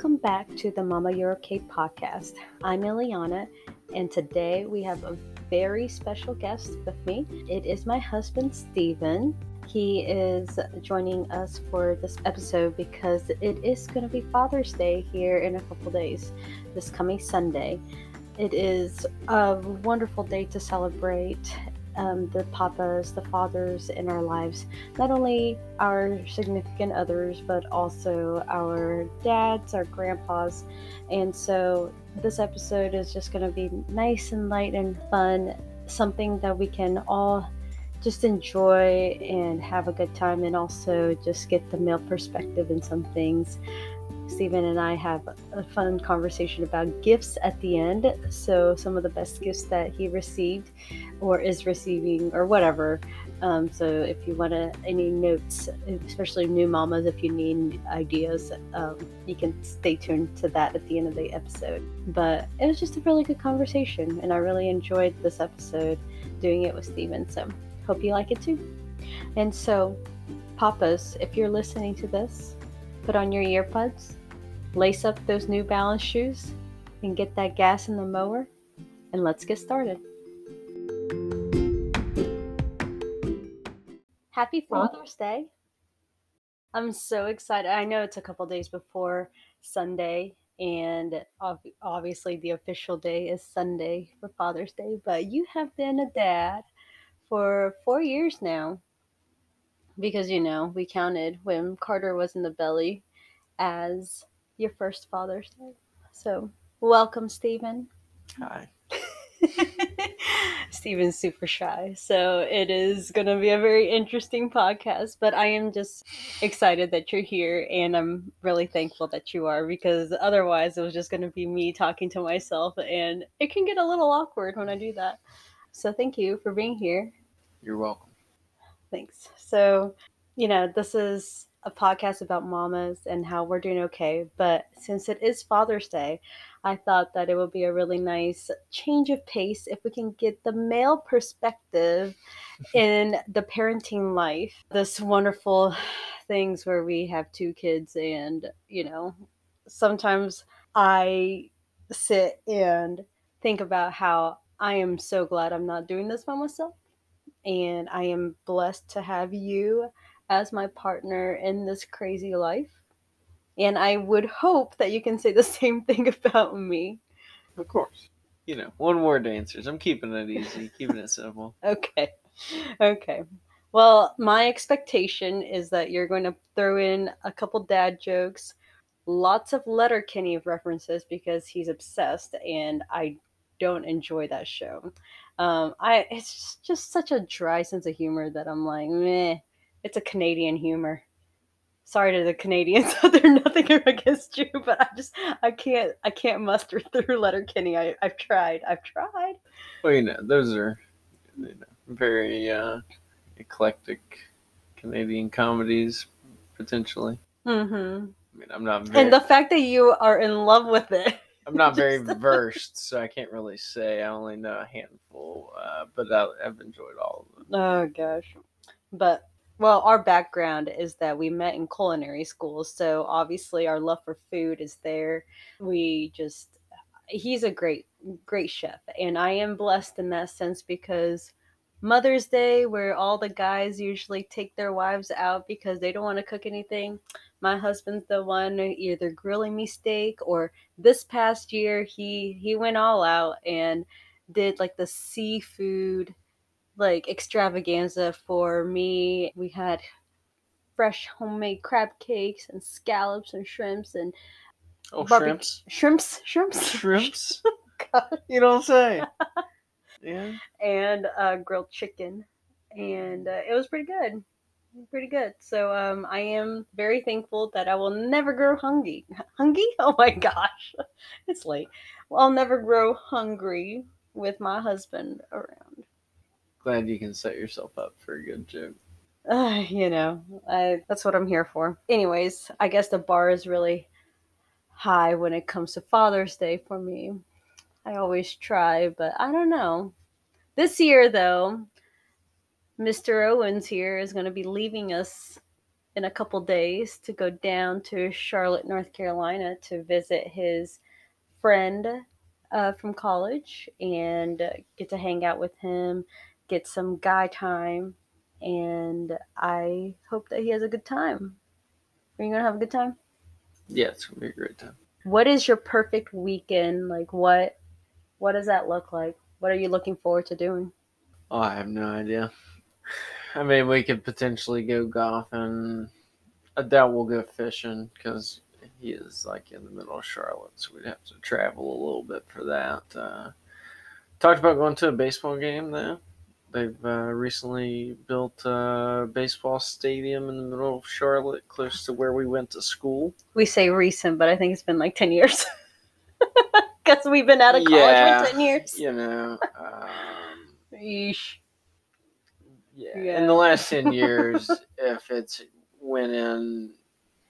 Welcome back to the Mama You're Okay podcast. I'm Ilyana, and today we have a very special guest with me. It is my husband, Stephen. He is joining us for this episode because it is going to be Father's Day here in a couple days, this coming Sunday. It is a wonderful day to celebrate um, the papas, the fathers in our lives, not only our significant others, but also our dads, our grandpas. And so this episode is just going to be nice and light and fun, something that we can all just enjoy and have a good time, and also just get the male perspective in some things. Stephen and I have a fun conversation about gifts at the end. So, some of the best gifts that he received or is receiving, or whatever. Um, so, if you want to, any notes, especially new mamas, if you need ideas, um, you can stay tuned to that at the end of the episode. But it was just a really good conversation, and I really enjoyed this episode doing it with Stephen. So, hope you like it too. And so, Papas, if you're listening to this, put on your earbuds lace up those New Balance shoes, and get that gas in the mower, and let's get started. Happy Father's Day. I'm so excited. I know it's a couple days before Sunday, and obviously the official day is Sunday for Father's Day, but you have been a dad for four years now. Because, you know, we counted when Carter was in the belly as your first Father's Day. So, welcome, Stephen. Hi. Stephen's super shy, so it is going to be a very interesting podcast. But I am just excited that you're here, and I'm really thankful that you are because otherwise it was just going to be me talking to myself, and it can get a little awkward when I do that. So, thank you for being here. You're welcome. Thanks. So, you know, this is a podcast about mamas and how we're doing okay. But since it is Father's Day, I thought that it would be a really nice change of pace if we can get the male perspective in the parenting life. This wonderful things where we have two kids, and you know, sometimes I sit and think about how I am so glad I'm not doing this by myself. And I am blessed to have you as my partner in this crazy life. And I would hope that you can say the same thing about me. Of course. You know, one word answers. I'm keeping it easy, keeping it simple. Okay. Okay. Well, my expectation is that you're going to throw in a couple dad jokes, lots of Letterkenny references because he's obsessed, and I don't enjoy that show. Um, I it's just such a dry sense of humor that I'm like, meh it's a Canadian humor. Sorry to the Canadians out there, nothing against you, but I just I can't I can't muster through Letterkenny. I I've tried. I've tried. Well, you know, those are you know, very uh, eclectic Canadian comedies, potentially. Mm-hmm. I mean, I'm not. Very, and the fact that you are in love with it. I'm not very versed, so I can't really say. I only know a handful, uh, but I, I've enjoyed all of them. Oh gosh, but well, our background is that we met in culinary school, so obviously our love for food is there. We just he's a great great chef and I am blessed in that sense because Mother's Day where all the guys usually take their wives out because they don't want to cook anything. My husband's the one either grilling me steak or this past year he he went all out and did like the seafood like extravaganza for me. We had fresh homemade crab cakes and scallops and shrimps and oh shrimps shrimps shrimps shrimps. you don't say. yeah. And uh, grilled chicken, and uh, it was pretty good. Pretty good. So um, I am very thankful that I will never grow hungry. Hungry? Oh my gosh, it's late. Well, I'll never grow hungry with my husband around glad you can set yourself up for a good joke. Uh, you know, I, that's what I'm here for. Anyways, I guess the bar is really high when it comes to Father's Day for me. I always try, but I don't know. This year, though, Mr. Owens here is going to be leaving us in a couple days to go down to Charlotte, North Carolina to visit his friend uh, from college and get to hang out with him, get some guy time, and I hope that he has a good time. Are you gonna have a good time? Yeah, it's gonna be a great time. What is your perfect weekend? Like what what does that look like? What are you looking forward to doing? Oh, I have no idea. I mean, we could potentially go golfing. I doubt we'll go fishing because he is like in the middle of Charlotte, so we'd have to travel a little bit for that. Uh, talked about going to a baseball game though. They've uh, recently built a baseball stadium in the middle of Charlotte, close to where we went to school. We say recent, but I think it's been like 10 years. Because we've been out of college Yeah. for 10 years. You know, um, yeah. Yeah. In the last ten years, if it's went in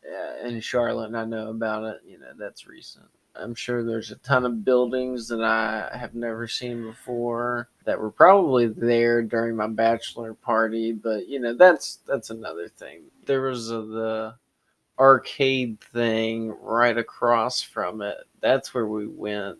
uh, in Charlotte, and I know about it, you know that's recent. I'm sure there's a ton of buildings that I have never seen before that were probably there during my bachelor party, but you know that's that's another thing. There was a, the arcade thing right across from it. That's where we went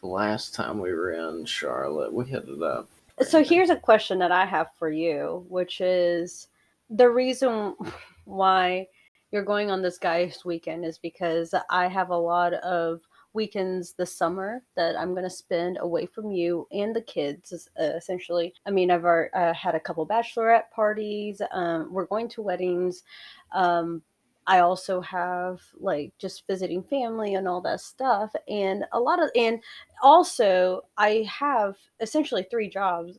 the last time we were in Charlotte. We hit it up. So here's a question that I have for you, which is the reason why you're going on this guy's weekend is because I have a lot of weekends this summer that I'm going to spend away from you and the kids, uh, essentially. I mean, I've uh, had a couple bachelorette parties. Um, we're going to weddings. Um, I also have like just visiting family and all that stuff, and a lot of and also I have essentially three jobs,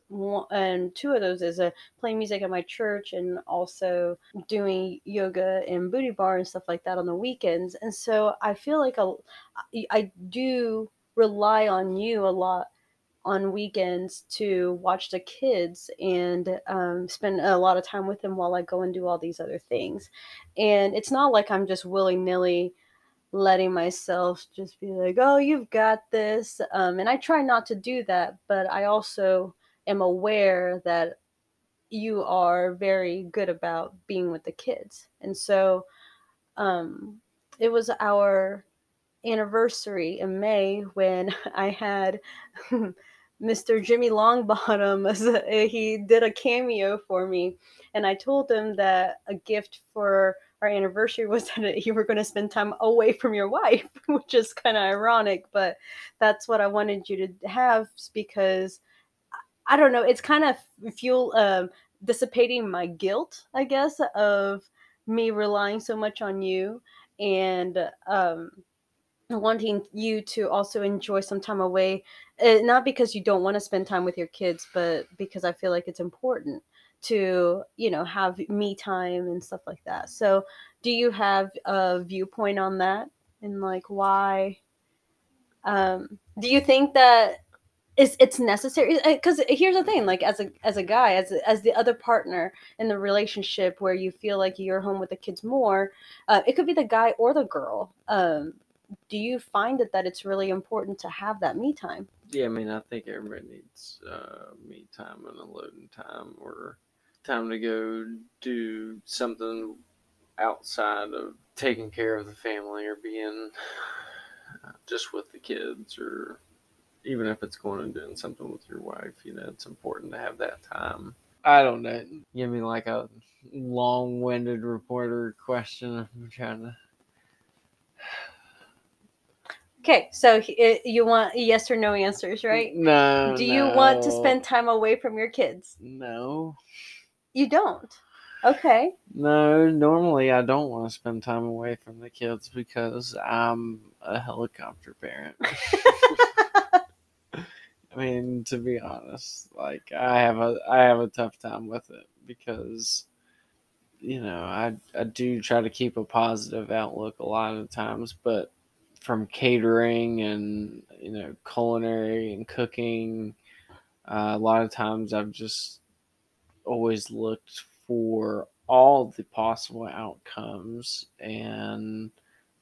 and two of those is a playing music at my church and also doing yoga and booty bar and stuff like that on the weekends. And so I feel like a, I do rely on you a lot on weekends to watch the kids and um, spend a lot of time with them while I go and do all these other things. And it's not like I'm just willy nilly letting myself just be like, oh, you've got this. Um, and I try not to do that, but I also am aware that you are very good about being with the kids. And so um, it was our anniversary in May when I had Mr. Jimmy Longbottom. He did a cameo for me, and I told him that a gift for our anniversary was that you were going to spend time away from your wife, which is kind of ironic, but that's what I wanted you to have because I don't know, it's kind of fuel um, dissipating my guilt, I guess, of me relying so much on you and um, wanting you to also enjoy some time away, uh, not because you don't want to spend time with your kids, but because I feel like it's important to, you know, have me time and stuff like that. So, do you have a viewpoint on that and like why? Um, do you think that it's it's necessary? Because here's the thing: like as a as a guy, as as the other partner in the relationship, where you feel like you're home with the kids more, uh, it could be the guy or the girl. Um, do you find it that it's really important to have that me time? Yeah, I mean, I think everybody needs uh, me time and alone time or time to go do something outside of taking care of the family or being uh, just with the kids or even if it's going and doing something with your wife, you know, it's important to have that time. I don't know. Give me like a long winded reporter question. I'm trying to. Okay, so you want yes or no answers, right? No. Do you want to spend time away from your kids? No. You don't. Okay. No, normally I don't want to spend time away from the kids because I'm a helicopter parent. I mean, to be honest, like I have a I have a tough time with it because you know, I I do try to keep a positive outlook a lot of times, but from catering and you know, culinary and cooking, uh, a lot of times I've just always looked for all the possible outcomes and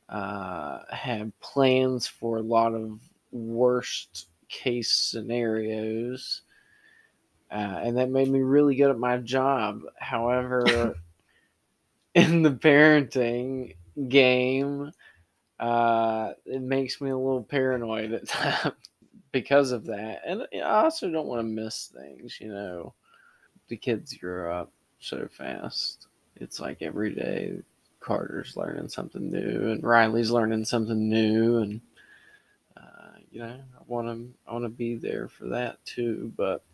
uh, had plans for a lot of worst case scenarios. Uh, and that made me really good at my job. However, in the parenting game, uh, it makes me a little paranoid at because of that. And I also don't want to miss things, you know. The kids grow up so fast. It's like every day Carter's learning something new and Riley's learning something new and uh, you know, I want to I want to be there for that too, but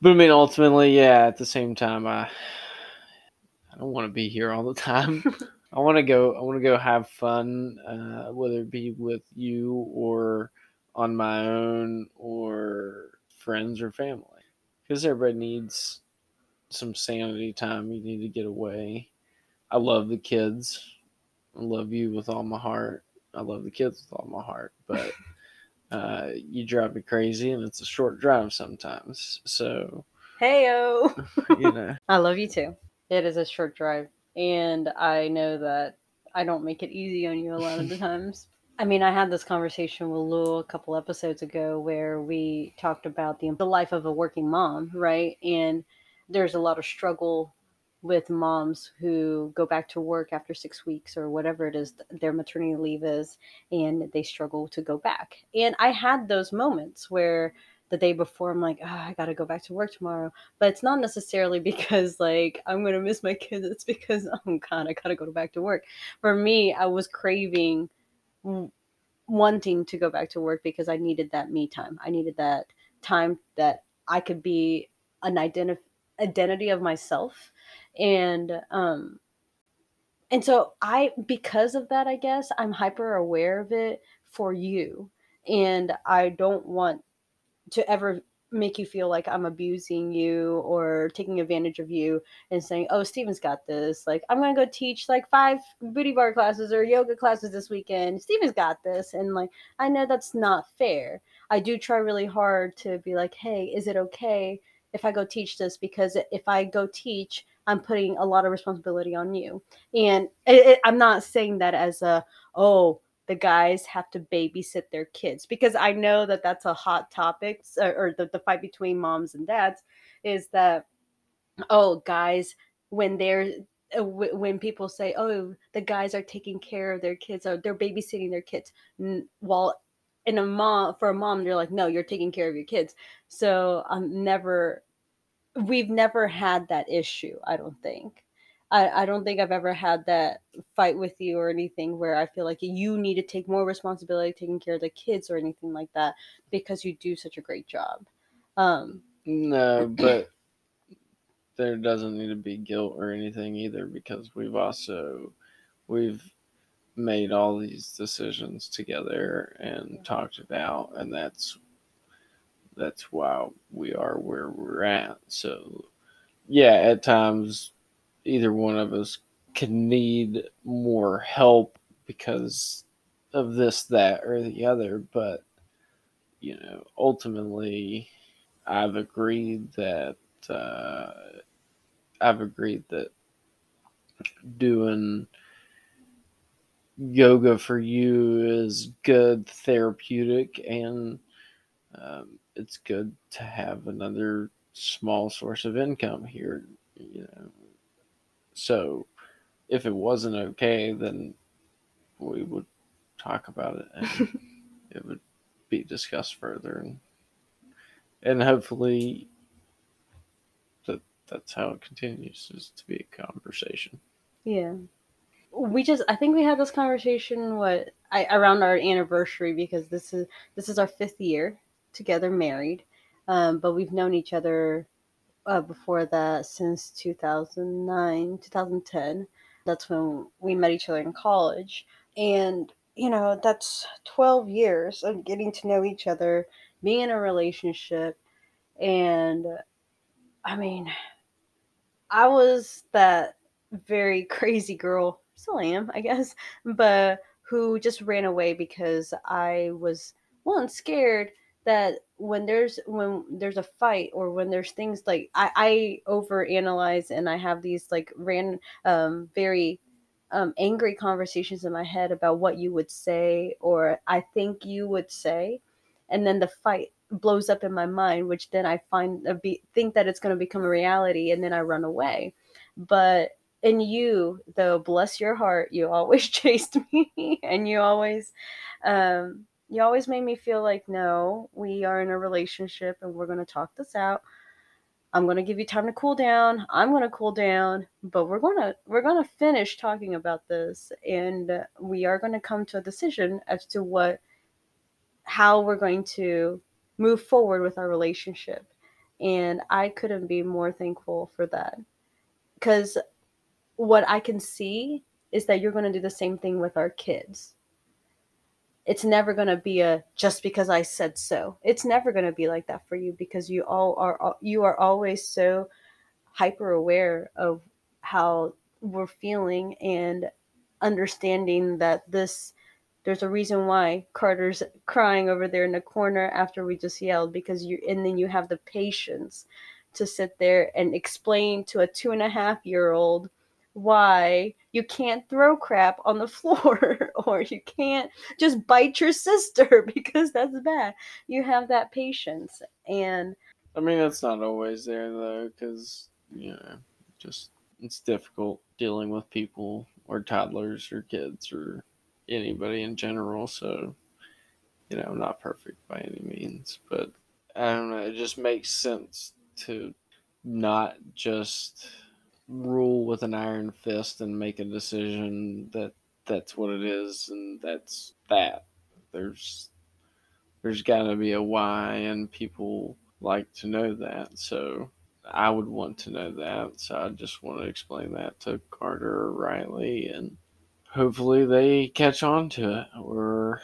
but I mean ultimately, yeah, at the same time I I don't want to be here all the time. I want to go. I want to go have fun, uh, whether it be with you or on my own or friends or family, because everybody needs some sanity time. You need to get away. I love the kids. I love you with all my heart. I love the kids with all my heart, but uh, you drive me crazy, and it's a short drive sometimes. So, heyo, you know, I love you too. It is a short drive, and I know that I don't make it easy on you a lot of the times. I mean, I had this conversation with Lou a couple episodes ago where we talked about the, the life of a working mom, right? And there's a lot of struggle with moms who go back to work after six weeks or whatever it is their maternity leave is, and they struggle to go back. And I had those moments where the day before i'm like oh, i gotta go back to work tomorrow. But it's not necessarily because like i'm gonna miss my kids it's because oh god i gotta go back to work. For me i was craving wanting to go back to work because i needed that me time. I needed that time that i could be an identi- identity of myself. And um and so i because of that i guess i'm hyper aware of it for you. And i don't want to ever make you feel like I'm abusing you or taking advantage of you and saying, "Oh, Stephen's got this. Like, I'm gonna go teach like five booty bar classes or yoga classes this weekend. Stephen's got this." And like, I know that's not fair. I do try really hard to be like, "Hey, is it okay if I go teach this? Because if I go teach, I'm putting a lot of responsibility on you." And it, it, I'm not saying that as a, "Oh." The guys have to babysit their kids because I know that that's a hot topic or, or the, the fight between moms and dads is that oh guys when they're uh, when people say oh the guys are taking care of their kids or they're babysitting their kids while in a mom for a mom they're like no you're taking care of your kids. So i'm never we've never had that issue i don't think I, I don't think I've ever had that fight with you or anything where I feel like you need to take more responsibility taking care of the kids or anything like that because you do such a great job. Um, no, but there doesn't need to be guilt or anything either because we've also we've made all these decisions together and talked it out and that's that's why we are where we're at. So yeah, at times either one of us can need more help because of this, that, or the other. But, you know, ultimately, I've agreed that, uh, I've agreed that doing yoga for you is good therapeutic and um, it's good to have another small source of income here you know so if it wasn't okay, then we would talk about it and it would be discussed further and and hopefully that that's how it continues is to be a conversation. Yeah. We just I think we had this conversation what I, around our anniversary because this is this is our fifth year together married. Um, but we've known each other uh, before that since 2009, 2010. That's when we met each other in college. And, you know, that's 12 years of getting to know each other, being in a relationship. And I mean, I was that very crazy girl, still am, I guess, but who just ran away because I was, one, scared that when there's when there's a fight or when there's things like I, I over analyze and I have these like ran um very um angry conversations in my head about what you would say or I think you would say and then the fight blows up in my mind which then I find uh, be, think that it's going to become a reality and then I run away. But and you though bless your heart you always chased me and you always um you always made me feel like no we are in a relationship and we're going to talk this out. I'm going to give you time to cool down. I'm going to cool down but we're going to we're going to finish talking about this and we are going to come to a decision as to what how we're going to move forward with our relationship. And i couldn't be more thankful for that. Because what I can see is that you're going to do the same thing with our kids. It's never going to be a just because I said so. It's never going to be like that for you because you all are you are always so hyper aware of how we're feeling and understanding that this there's a reason why Carter's crying over there in the corner after we just yelled because you and then you have the patience to sit there and explain to a two and a half year old why you can't throw crap on the floor you can't just bite your sister because that's bad. You have that patience. And I mean, it's not always there though, because, you know, just it's difficult dealing with people or toddlers or kids or anybody in general. So, you know, not perfect by any means, but I don't know. It just makes sense to not just rule with an iron fist and make a decision that that's what it is and that's that. There's there's got to be a why and people like to know that. So I would want to know that. So I just want to explain that to Carter or Riley and hopefully they catch on to it or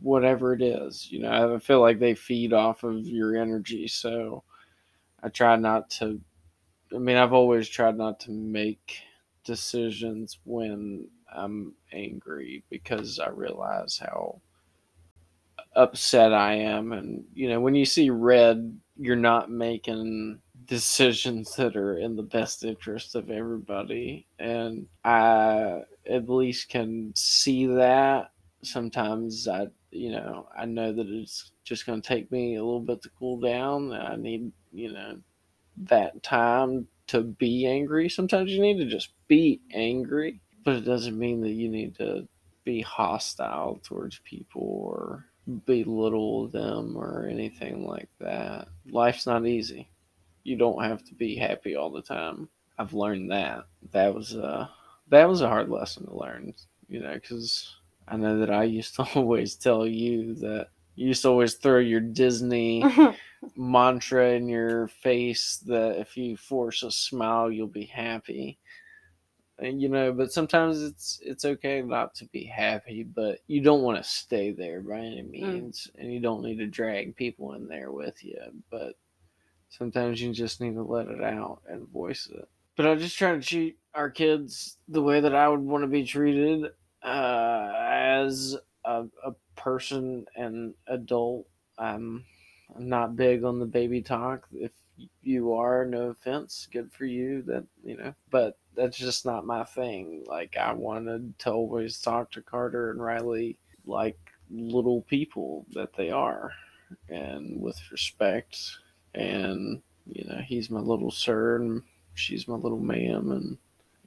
whatever it is. You know, I feel like they feed off of your energy. So I try not to I mean, I've always tried not to make decisions when I'm angry because I realize how upset I am. And, you know, when you see red, you're not making decisions that are in the best interest of everybody. And I at least can see that. Sometimes I, you know, I know that it's just going to take me a little bit to cool down. I need, you know, that time to be angry. Sometimes you need to just be angry, but it doesn't mean that you need to be hostile towards people or belittle them or anything like that. Life's not easy. You don't have to be happy all the time. I've learned that. That was a that was a hard lesson to learn, you know, cuz I know that I used to always tell you that you used to always throw your Disney mantra in your face that if you force a smile, you'll be happy. You know, but sometimes it's it's okay not to be happy, but you don't want to stay there by any mm. means, mm. and you don't need to drag people in there with you. But sometimes you just need to let it out and voice it. But I'm just try to treat our kids the way that I would want to be treated uh, as a, a person and adult. I'm not big on the baby talk. If you are, no offense, good for you. That you know, but that's just not my thing. Like I wanted to always talk to Carter and Riley like little people that they are, and with respect. And you know, he's my little sir, and she's my little ma'am, and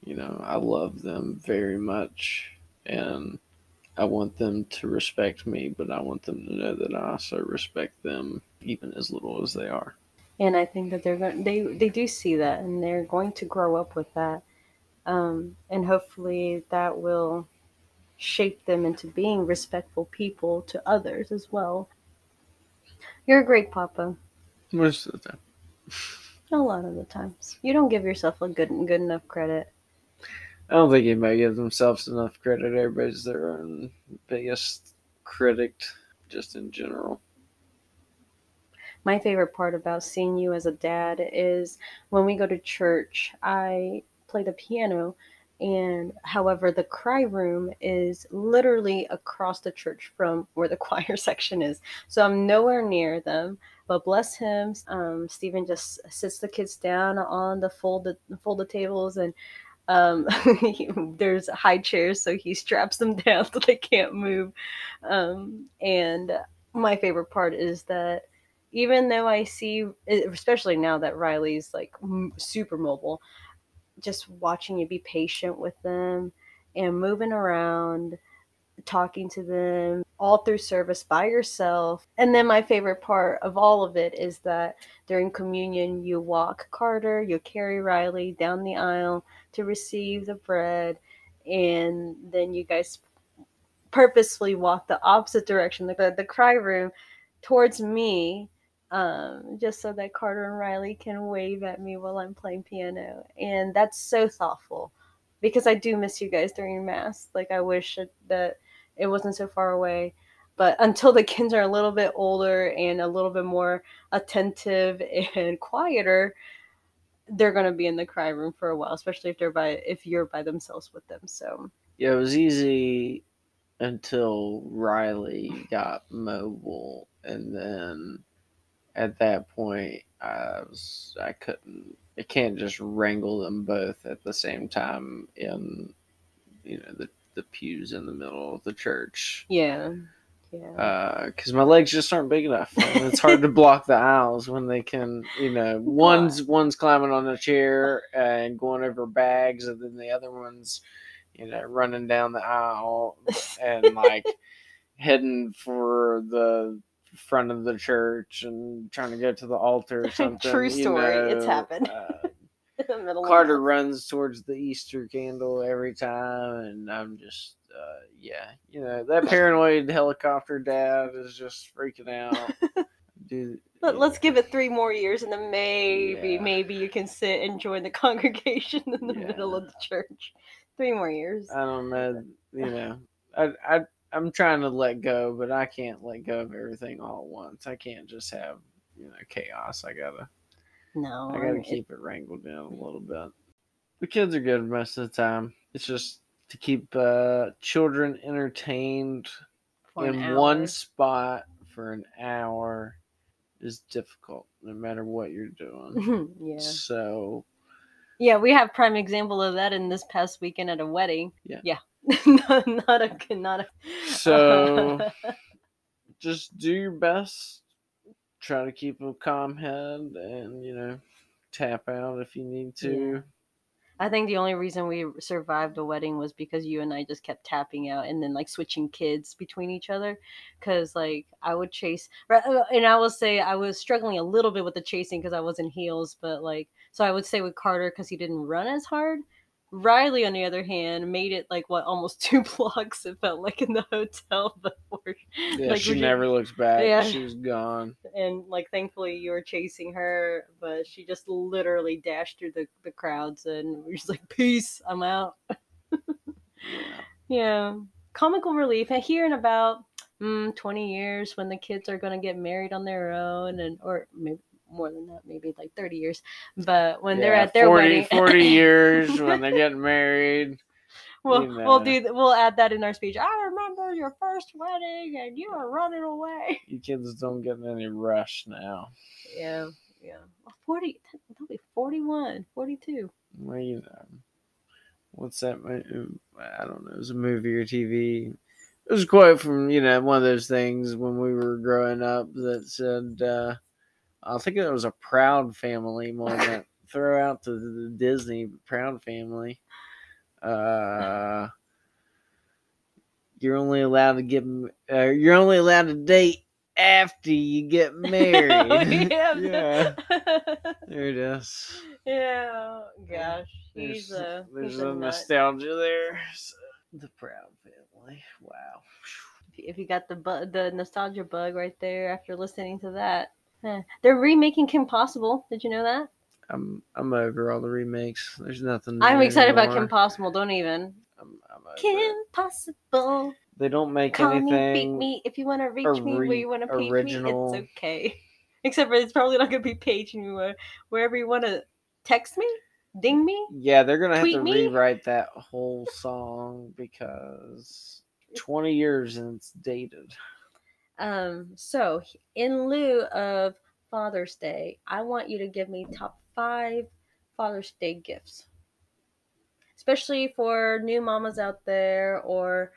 you know, I love them very much, and I want them to respect me, but I want them to know that I also respect them, even as little as they are. And I think that they're going, they they do see that, and they're going to grow up with that, um, and hopefully that will shape them into being respectful people to others as well. You're a great papa. Most of the time. A lot of the times. You don't give yourself a good good enough credit. I don't think anybody gives themselves enough credit. Everybody's their own biggest critic, just in general. My favorite part about seeing you as a dad is when we go to church, I play the piano, and however, the cry room is literally across the church from where the choir section is. So I'm nowhere near them. But bless him, um, Stephen just sits the kids down on the folded folded tables and um, there's high chairs, so he straps them down so they can't move. Um, and my favorite part is that even though I see, especially now that Riley's like super mobile, just watching you be patient with them and moving around, talking to them all through service by yourself. And then my favorite part of all of it is that during communion, you walk Carter, you carry Riley down the aisle to receive the bread, and then you guys purposefully walk the opposite direction, the, the cry room, towards me um, just so that Carter and Riley can wave at me while I'm playing piano. And that's so thoughtful because I do miss you guys during Mass. Like, I wish that it wasn't so far away. But until the kids are a little bit older and a little bit more attentive and quieter, they're gonna be in the cry room for a while, especially if they're by if you're by themselves with them. So yeah, it was easy until Riley got mobile, and then at that point, I was I couldn't. I can't just wrangle them both at the same time in you know the the pews in the middle of the church. Yeah. Yeah. Because uh, my legs just aren't big enough. And it's hard to block the aisles when they can, you know, one's one's climbing on a chair and going over bags, and then the other one's, you know, running down the aisle and like heading for the front of the church and trying to get to the altar or something. True story. You know, it's happened. Uh. Carter runs towards the Easter candle every time, and I'm just, uh, yeah, you know, that paranoid helicopter dad is just freaking out. Dude, Let, us give it three more years, and then maybe, yeah. maybe you can sit and join the congregation in the yeah. middle of the church. Three more years. I don't know. You know, I, I, I'm trying to let go, but I can't let go of everything all at once. I can't just have, you know, chaos. I gotta no, I gotta keep it wrangled down a little bit. The kids are good most of the time. It's just to keep uh, children entertained in one spot for an hour is difficult, no matter what you're doing. yeah. So. Yeah, we have prime example of that in this past weekend at a wedding. Yeah. Yeah. not, not a not a. So, just do your best try to keep a calm head and you know tap out if you need to. Yeah. I think the only reason we survived the wedding was because you and I just kept tapping out and then like switching kids between each other. Cause like I would chase, uh, and I will say I was struggling a little bit with the chasing because I was in heels, but like, so I would say with Carter because he didn't run as hard. Riley, on the other hand, made it like what almost two blocks. It felt like in the hotel before. Yeah, like, she never looks back. Yeah, she was gone. And like, thankfully, you were chasing her, but she just literally dashed through the the crowds, and we're just like, "Peace, I'm out." yeah. yeah, comical relief. And here in about mm, 20 years, when the kids are gonna get married on their own, and or maybe more than that, maybe like 30 years. But when yeah, they're at their 40, wedding, 40 years when they're getting married. We'll, you know. we'll do we'll add that in our speech. I remember your first wedding and you were running away. You kids don't get in any rush now. Yeah, yeah. 40, they'll be 41, 42. Well, you know, what's that? I don't know. It was a movie or TV. It was a quote from, you know, one of those things when we were growing up that said, uh, I think it was a Proud Family moment. Throw out to the Disney Proud Family. Uh, you're only allowed to get. Uh, you're only allowed to date after you get married. oh, yeah. yeah. There it is. Yeah. Gosh, he's there's, a. There's he's a, a nostalgia there. The Proud Family. Wow. If you got the bu- the nostalgia bug right there after listening to that, yeah. They're remaking Kim Possible. Did you know that? I'm I'm over all the remakes. There's nothing. I'm excited anymore. about Kim Possible. Don't even. I'm, I'm Kim. Possible. They don't make Call anything. Me, beat me if you want to reach me where you want to page original. me. It's okay. Except for it's probably not gonna be paging you wherever you want to text me, ding me. Yeah, they're gonna have to me. rewrite that whole song because 20 years and it's dated. Um, so in lieu of Father's Day, I want you to give me top five Father's Day gifts. Especially for new mamas out there or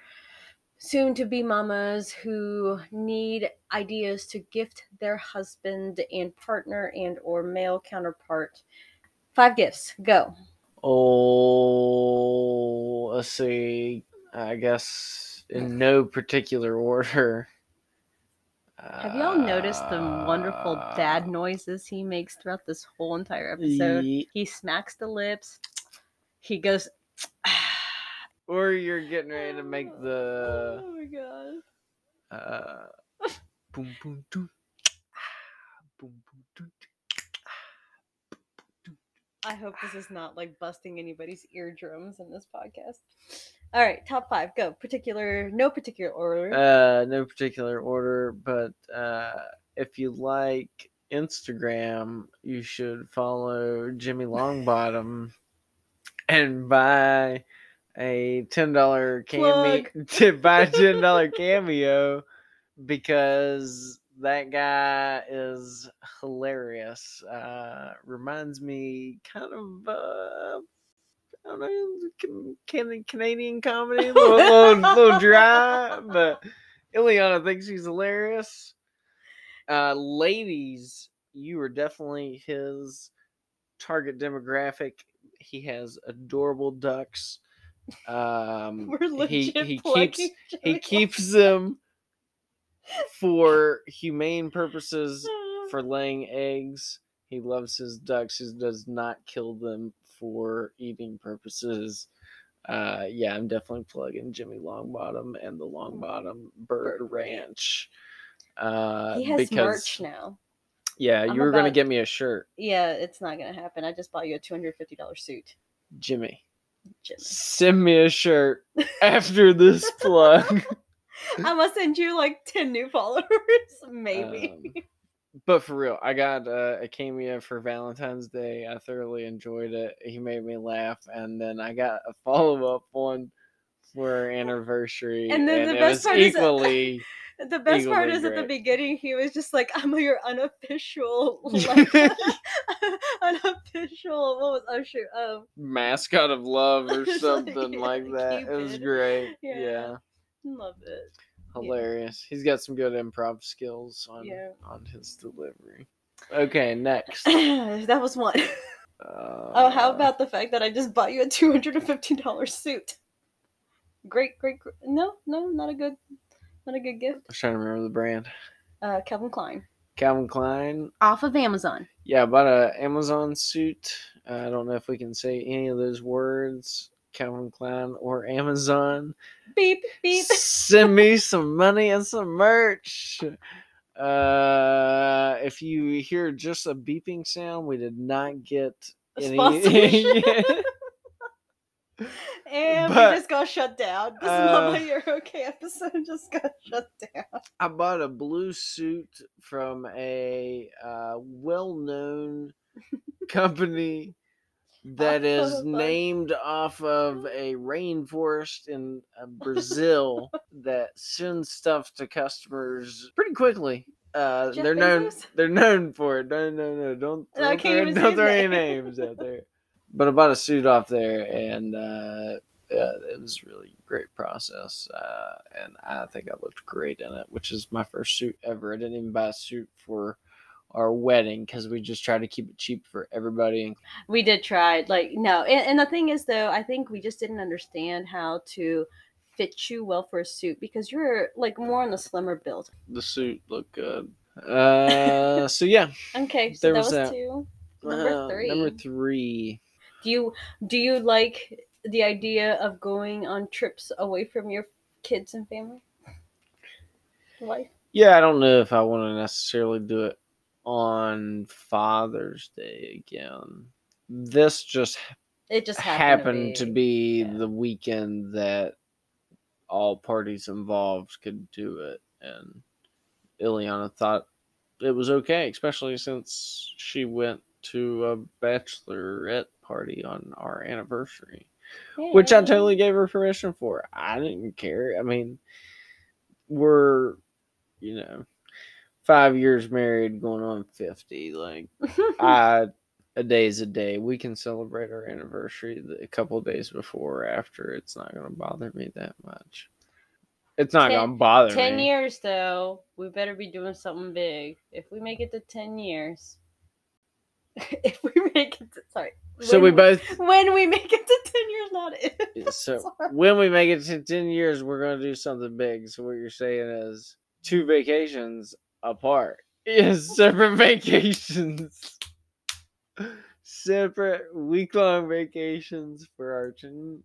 soon to be mamas who need ideas to gift their husband and partner and or male counterpart. Five gifts. Go. Oh, let's see. I guess in no particular order. Have y'all noticed the wonderful dad Uh, noises he makes throughout this whole entire episode? ye- He smacks the lips. He goes. Or you're getting ready to make the Oh my god. uh, boom boom doom, boom boom doom. I hope this is not like busting anybody's eardrums in this podcast. All right, top five, go. Particular, no particular order. Uh, no particular order, but uh, if you like Instagram, you should follow Jimmy Longbottom and buy a ten dollar cameo. To buy a ten dollar cameo because that guy is hilarious. Uh, reminds me kind of. Uh, I don't know, can, can, Canadian comedy, a little, little, little dry, but Ilyana thinks she's hilarious. Uh, ladies, you are definitely his target demographic. He has adorable ducks. Um, We're legit he he keeps he keeps them for humane purposes for laying eggs. He loves his ducks. He does not kill them for eating purposes. Uh, yeah, I'm definitely plugging Jimmy Longbottom and the Longbottom Bird Ranch. Uh, he has because merch now. yeah, I'm you were gonna get me a shirt, Yeah, it's not gonna happen. I just bought you a two hundred fifty dollars suit, Jimmy. Jimmy. Send me a shirt after this plug. I'm gonna send you like ten new followers, maybe. Um, but for real, I got uh, a cameo for Valentine's Day. I thoroughly enjoyed it. He made me laugh, and then I got a follow up one for our anniversary, And then the it best was part is that- equally. the best part equally is at the beginning he was just like, "I'm your unofficial, like, unofficial." What was oh shoot, um, mascot of love or like, something like, yeah, that. It was great. Yeah. Yeah. love it. Hilarious. He's got some good improv skills on Yeah. on his delivery. Okay, next. that was one. Uh, Oh, how about the fact that I just bought you a two hundred and fifty dollars suit? Great, great, gr No, no, not a good, not a good gift. I was trying to remember the brand. Uh, Calvin Klein Calvin Klein. off of Amazon. Yeah, I bought a Amazon suit. I don't know if we can say any of those words, Calvin Klein or Amazon. Beep beep. Send me some money and some merch. Uh, if you hear just a beeping sound, we did not get A any. And But, we just got shut down. This uh, Mama You're Okay episode just got shut down. I bought a blue suit from a uh, well-known company that is named off of a rainforest in uh, Brazil that sends stuff to customers pretty quickly. Uh, they're known. Bezos? They're known for it. No, no, no! Don't No, don't throw, don't throw any names. names out there. But I bought a suit off there, and uh, yeah, it was really great process. Uh, and I think I looked great in it, which is my first suit ever. I didn't even buy a suit for our wedding because we just tried to keep it cheap for everybody. We did try. Like no, and, and the thing is though, I think we just didn't understand how to fit you well for a suit because you're like more on the slimmer build. The suit looked good. Uh, so yeah, Okay, so There that was was, that. two. Number Uh, three. Number three. Do you do you like the idea of going on trips away from your kids and family? Life. Yeah, I don't know if I want to necessarily do it on Father's Day again. This just It just happened, to be, yeah. the weekend that all parties involved could do it, and Ilyana thought it was okay, especially since she went to a bachelorette party on our anniversary which I totally gave her permission for. I didn't care. I mean, we're, you know, five years married, going on 50. Like, I, a day's a day. We can celebrate our anniversary a couple days before or after. It's not going to bother me that much. It's not going to bother Ten me. years though, we better be doing something big. If we make it to ten years, if we make it to, sorry. So when we both. when we make it to 10 years, not if. So Sorry. when we make it to ten years, we're gonna do something big. So what you're saying is two vacations apart. Yes, separate vacations. Separate week long vacations for our 10,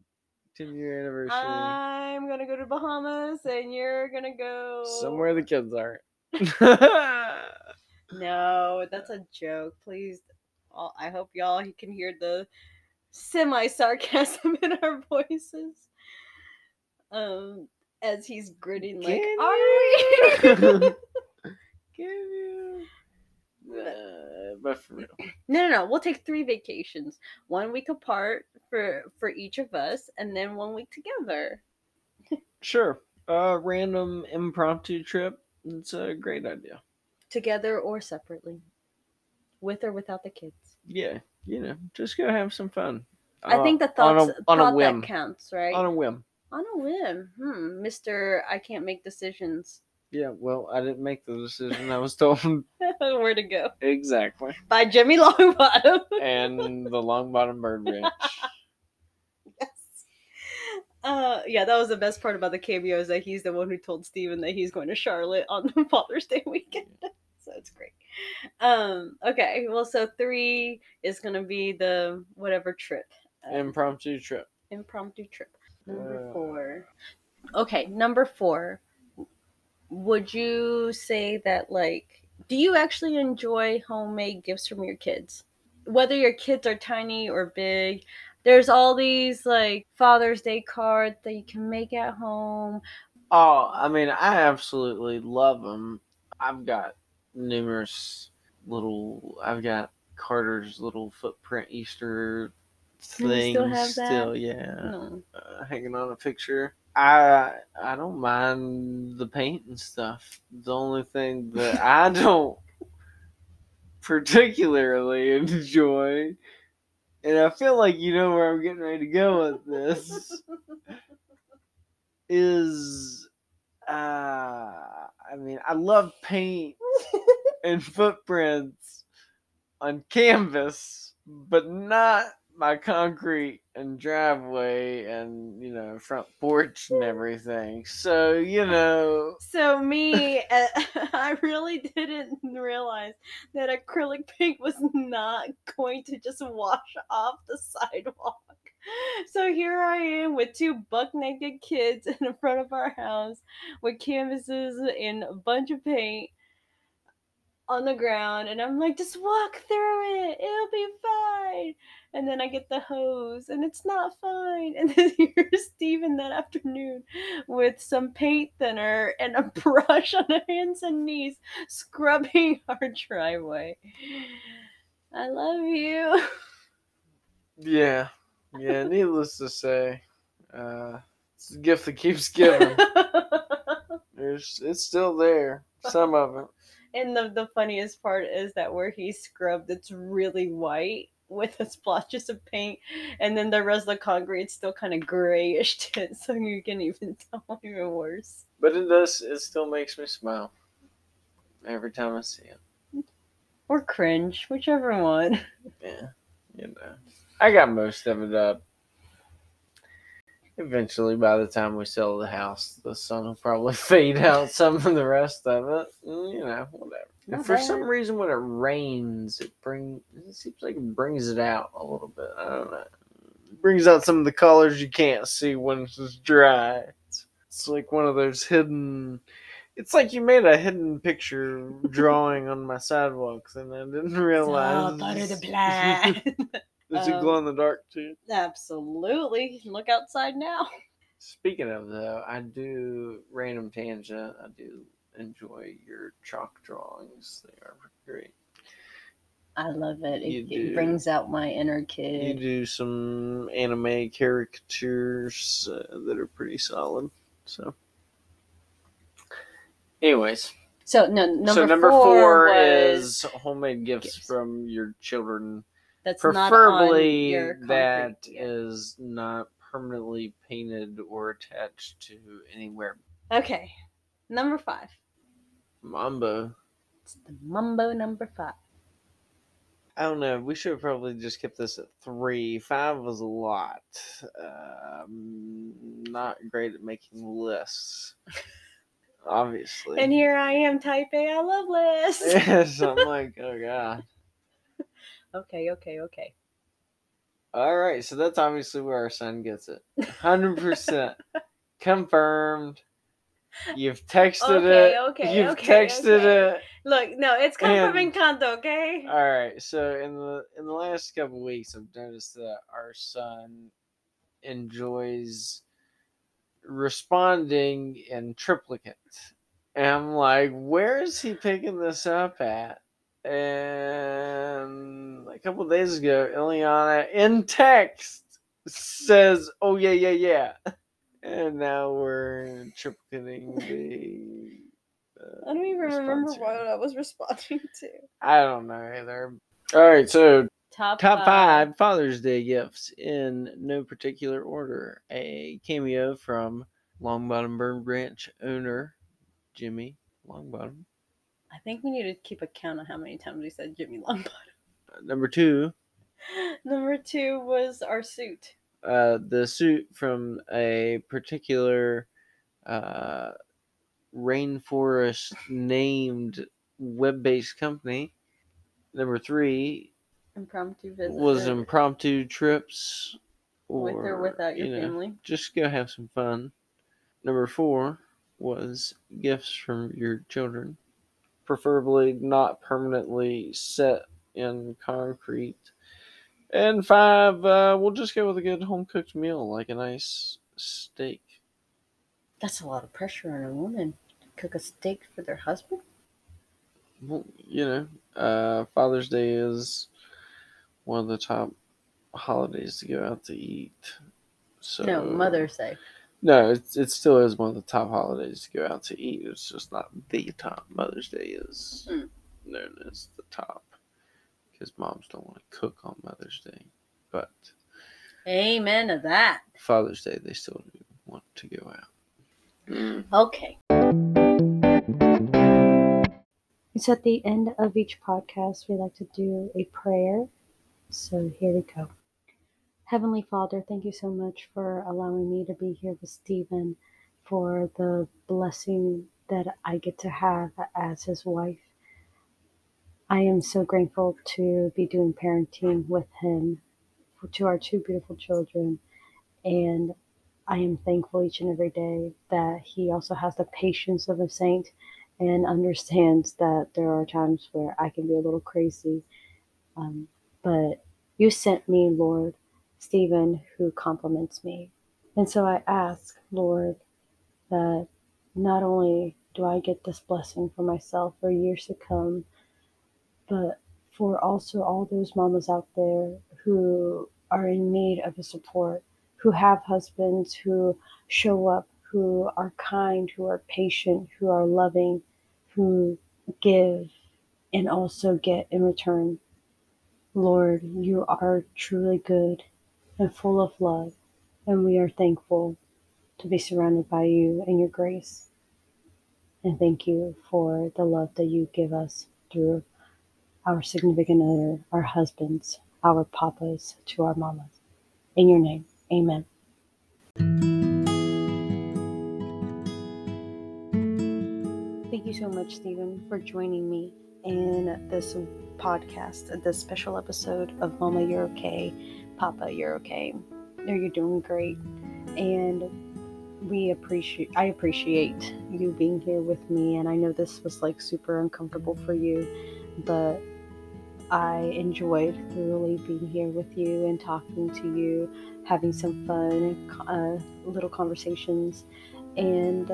10 year anniversary. I'm gonna go to Bahamas and you're gonna go Somewhere the kids aren't. No, that's a joke. Please, all- I hope y'all can hear the semi sarcasm in our voices. Um, as he's grinning like, Can "Are you?" we?" Can you? Uh, but for real. no, no, no. We'll take three vacations, one week apart for for each of us, and then one week together. Sure. A random impromptu trip. It's a great idea. together or separately, with or without the kids. Yeah, you know, just go have some fun. I Uh, think the on thoughts a, on a whim. that counts, right? On a whim. On a whim, hmm, Mister. I can't make decisions. Yeah, well, I didn't make the decision. I was told Where to go? exactly. By Jimmy Longbottom. And the Longbottom bird ranch. yes. Uh, yeah, that was the best part about the cameo is that he's the one who told Stephen that he's going to Charlotte on Father's Day weekend. so it's great. Um, okay, well, so three is gonna be the whatever trip. Um, Impromptu trip. impromptu trip. Number Uh. four. Okay, number four. Would you say that like do you actually enjoy homemade gifts from your kids? Whether your kids are tiny or big, there's all these like Father's Day cards that you can make at home. Oh, I mean, I absolutely love them. I've got numerous little. I've got Carter's little footprint Easter things still still, yeah, No. uh, hanging on a picture. I I don't mind the paint and stuff. The only thing that I don't particularly enjoy, and I feel like you know where I'm getting ready to go with this is uh I mean I love paint and footprints on canvas, but not my concrete and driveway and you know front porch and everything. So you know, So me, uh, I really didn't realize that acrylic paint was not going to just wash off the sidewalk. So here I am with two buck naked kids in front of our house with canvases and a bunch of paint on the ground, and I'm like, just walk through it, it'll be fine. And then I get the hose, and it's not fine. And then here's Stephen that afternoon with some paint thinner and a brush on her hands and knees, scrubbing our driveway. I love you. yeah, yeah. Needless to say, uh, it's a gift that keeps giving. There's, it's still there. Some of it. and the, the funniest part is that where he scrubbed, it's really white with the splotches of paint, and then the rest of the concrete's still kind of grayish tint, so you can even tell even worse. But it does. It still makes me smile every time I see it. Or cringe, whichever one. Yeah, you know. I got most of it up. Eventually, by the time we sell the house, the sun will probably fade out some of the rest of it. Mm, You know, whatever. And for some reason, when it rains, it brings it seems like it brings it out a little bit. I don't know. It brings out some of the colors you can't see when it's dry. It's, it's like one of those hidden. It's like you made a hidden picture drawing on my sidewalks, and I didn't realize. Oh, butter the plan. Does it Um, glow in the dark too? Absolutely. Look outside now. Speaking of though, I do random tangent. I do enjoy your chalk drawings. They are great. I love it. It, You it brings out my inner kid. You do some anime caricatures uh, that are pretty solid. So, anyways, So no, number, so number four, four, was, is homemade gifts gifts. from your children, that's not preferably your that yet. is not permanently painted or attached to anywhere. Okay, number five. Mambo. It's the Mumbo number five. I don't know. We should have probably just kept this at three. Five was a lot. Um, not great at making lists, obviously. And here I am, type A, I love lists. yes, I'm like, oh god. Okay, okay, okay. All right, so that's obviously where our son gets it. Hundred percent confirmed. You've texted Okay, it. okay, You've okay, texted okay. it. Look, no, it's confirm And- encanto, okay? All right. So in the in the last couple weeks, I've noticed that our son enjoys responding in triplicate, and I'm like, where is he picking this up at? And a couple days ago, Ilyana in text says, "Oh yeah, yeah, yeah," and now we're triplicating the. uh, I don't even remember what. I was responding to. I don't know either. All right, so Top, top five Father's Day gifts in no particular order. A cameo from Longbottom Bird Ranch owner Jimmy Longbottom. I think we need to keep a count on how many times we said Jimmy Longbottom. Uh, Number two, Number two was our suit. uh, the suit from a particular uh, rainforest named web based company. Number three Impromptu visit. was impromptu trips. with or without your you know, family. just go have some fun. Number four was gifts from your children, preferably not permanently set in concrete. And five, uh, we'll just go with a good home cooked meal, like a nice steak. That's a lot of pressure on a woman to cook a steak for their husband. Well, you know, uh, Father's Day is one of the top holidays to go out to eat. So No, Mother's Day. No, it's, it still is one of the top holidays to go out to eat. It's just not the top. Mother's Day is Mm. known as the top because moms don't want to cook on Mother's Day. But Amen to that. Father's Day, they still do want to go out. Okay. It's at the end of each podcast, we like to do a prayer. So here we go. Heavenly Father, thank you so much for allowing me to be here with Stephen, for the blessing that I get to have as his wife. I am so grateful to be doing parenting with him to our two beautiful children. And I am thankful each and every day that he also has the patience of a saint and understands that there are times where I can be a little crazy. Um, but you sent me, Lord, Stephen, who compliments me. And so I ask, Lord, that not only do I get this blessing for myself for years to come, but for also all those mamas out there who are in need of a support, who have husbands who show up, who are kind, who are patient, who are loving, who give and also get in return. Lord, you are truly good and full of love, and we are thankful to be surrounded by you and your grace. And thank you for the love that you give us through our significant other, our husbands, our papas, to our mamas. In your name, amen. Thank you so much, Stephen, for joining me in this podcast, this special episode of Mama, You're Okay, Papa, You're Okay. No, you're doing great. And we appreciate, I appreciate you being here with me. And I know this was like super uncomfortable for you, but I enjoyed thoroughly being here with you and talking to you, having some fun, uh, little conversations. And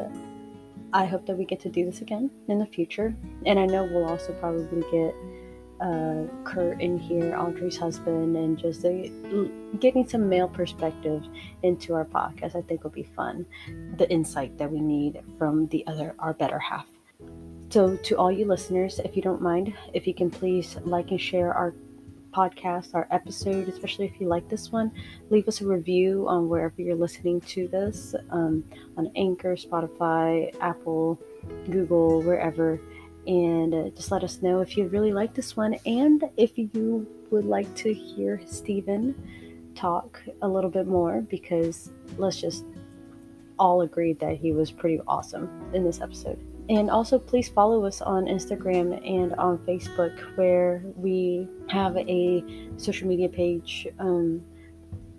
I hope that we get to do this again in the future. And I know we'll also probably get uh, Kurt in here, Audrey's husband, and just getting some male perspective into our podcast. I think will be fun. The insight that we need from the other, our better half. So, to all you listeners, if you don't mind, if you can please like and share our podcast, our episode, especially if you like this one, leave us a review on wherever you're listening to this um, on Anchor, Spotify, Apple, Google, wherever. And uh, just let us know if you really like this one and if you would like to hear Stephen talk a little bit more because let's just all agree that he was pretty awesome in this episode. And also, please follow us on Instagram and on Facebook, where we have a social media page um,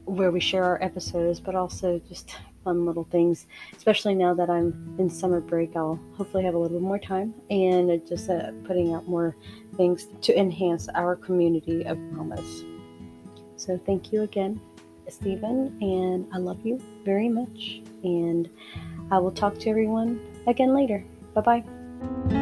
where we share our episodes, but also just fun little things. Especially now that I'm in summer break, I'll hopefully have a little bit more time and just uh, putting out more things to enhance our community of mamas. So, thank you again, Stephen, and I love you very much. And I will talk to everyone again later. Bye bye.